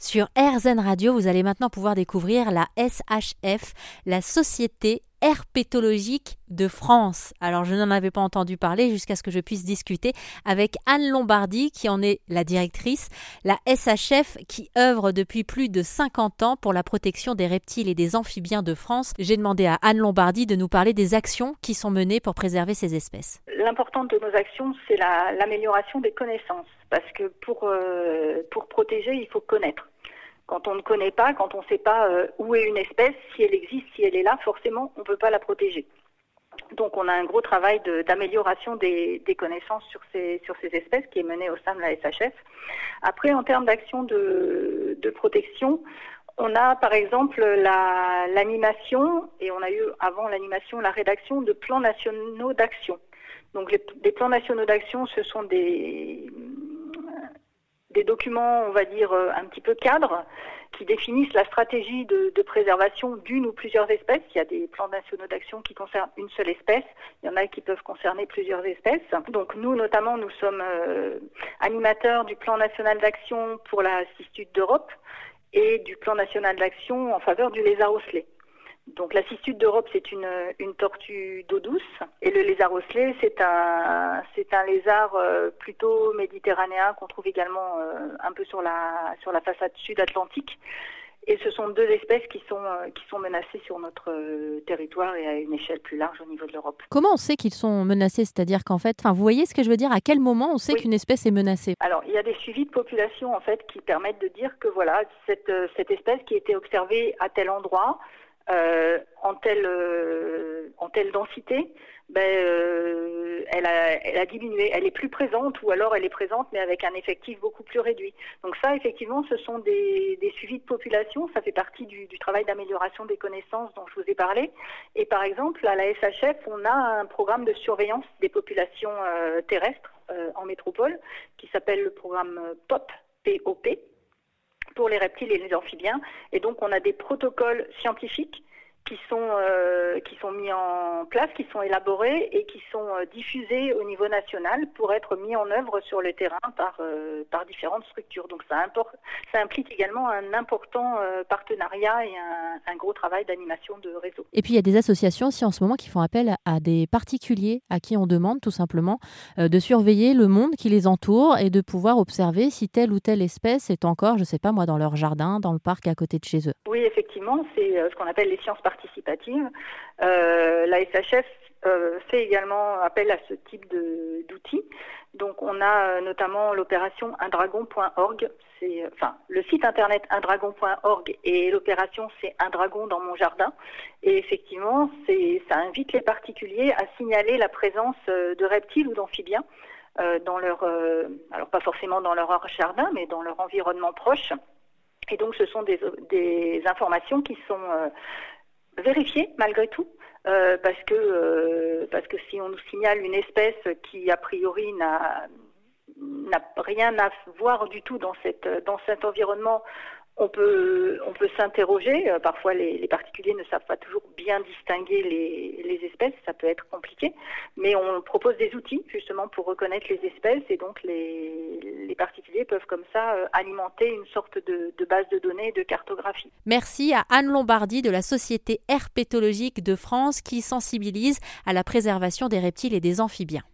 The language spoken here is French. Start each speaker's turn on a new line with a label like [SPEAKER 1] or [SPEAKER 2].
[SPEAKER 1] Sur RZN Radio, vous allez maintenant pouvoir découvrir la SHF, la Société herpétologique de France. Alors je n'en avais pas entendu parler jusqu'à ce que je puisse discuter avec Anne Lombardi qui en est la directrice, la SHF qui œuvre depuis plus de 50 ans pour la protection des reptiles et des amphibiens de France. J'ai demandé à Anne Lombardi de nous parler des actions qui sont menées pour préserver ces espèces.
[SPEAKER 2] L'important de nos actions, c'est l'amélioration des connaissances parce que pour, euh, pour protéger, il faut connaître. Quand on ne connaît pas, quand on ne sait pas euh, où est une espèce, si elle existe, si elle est là, forcément, on ne peut pas la protéger. Donc on a un gros travail d'amélioration des, connaissances sur ces, espèces qui est mené au sein de la SHF. Après, en termes d'action de, protection, on a par exemple l'animation, et on a eu avant l'animation la rédaction de plans nationaux d'action. Donc les plans nationaux d'action, ce sont des, des documents, on va dire, euh, un petit peu cadres, qui définissent la stratégie de, préservation d'une ou plusieurs espèces. Il y a des plans nationaux d'action qui concernent une seule espèce, il y en a qui peuvent concerner plusieurs espèces. Donc nous, notamment, nous sommes euh, animateurs du plan national d'action pour la cistude d'Europe et du plan national d'action en faveur du lézard osselé. Donc la cistude d'Europe, c'est une, une tortue d'eau douce. Et le lézard osselé, c'est un, c'est un lézard euh, plutôt méditerranéen qu'on trouve également euh, un peu sur la, sur la façade sud-atlantique. Et ce sont deux espèces qui sont, euh, qui sont menacées sur notre territoire et à une échelle plus large au niveau de l'Europe.
[SPEAKER 1] Comment on sait qu'ils sont menacés? C'est-à-dire qu'en fait, vous voyez ce que je veux dire? À quel moment on sait qu'une espèce est menacée?
[SPEAKER 2] Alors, il y a des suivis de population en fait qui permettent de dire que voilà, cette, cette espèce qui a été observée à tel endroit, euh, en, telle, euh, en telle densité, ben, euh, elle, a, elle, a, diminué. Elle est plus présente ou alors elle est présente mais avec un effectif beaucoup plus réduit. Donc ça, effectivement, ce sont des, suivis de population. Ça fait partie du, du travail d'amélioration des connaissances dont je vous ai parlé. Et par exemple, à la SHF, on a un programme de surveillance des populations terrestres en métropole qui s'appelle le programme POP, POP pour les reptiles et les amphibiens. Et donc, on a des protocoles scientifiques sont, euh, sont mis en place, qui sont élaborés et qui sont euh, diffusés au niveau national pour être mis en œuvre sur le terrain par, euh, par différentes structures. Donc ça, ça implique également un important partenariat et un, un gros travail d'animation de réseau.
[SPEAKER 1] Et puis il y a des associations aussi en ce moment qui font appel à des particuliers à qui on demande tout simplement de surveiller le monde qui les entoure et de pouvoir observer si telle ou telle espèce est encore, je ne sais pas moi, dans leur jardin, dans le parc à côté de chez eux.
[SPEAKER 2] Oui, effectivement, c'est ce qu'on appelle les sciences participative. Euh, la SHF euh, fait également appel à ce type d'outils. Donc on a euh, notamment l'opération undragon.org, c'est enfin le site internet undragon.org et l'opération c'est un dragon dans mon jardin. Et effectivement, ça invite les particuliers à signaler la présence de reptiles ou d'amphibiens dans leur alors pas forcément dans leur jardin, mais dans leur environnement proche. Et donc ce sont des, informations qui sont vérifier malgré tout. Euh, parce que euh, parce que si on nous signale une espèce qui a priori n'a n'a rien à voir du tout dans cette dans cet environnement on peut, s'interroger. Euh, parfois, les, particuliers ne savent pas toujours bien distinguer les, espèces. Ça peut être compliqué. Mais on propose des outils, justement, pour reconnaître les espèces. Et donc, les, les particuliers peuvent, comme ça, euh, alimenter une sorte de, de, base de données de cartographie.
[SPEAKER 1] Merci à Anne Lombardi de la Société herpétologique de France qui sensibilise à la préservation des reptiles et des amphibiens.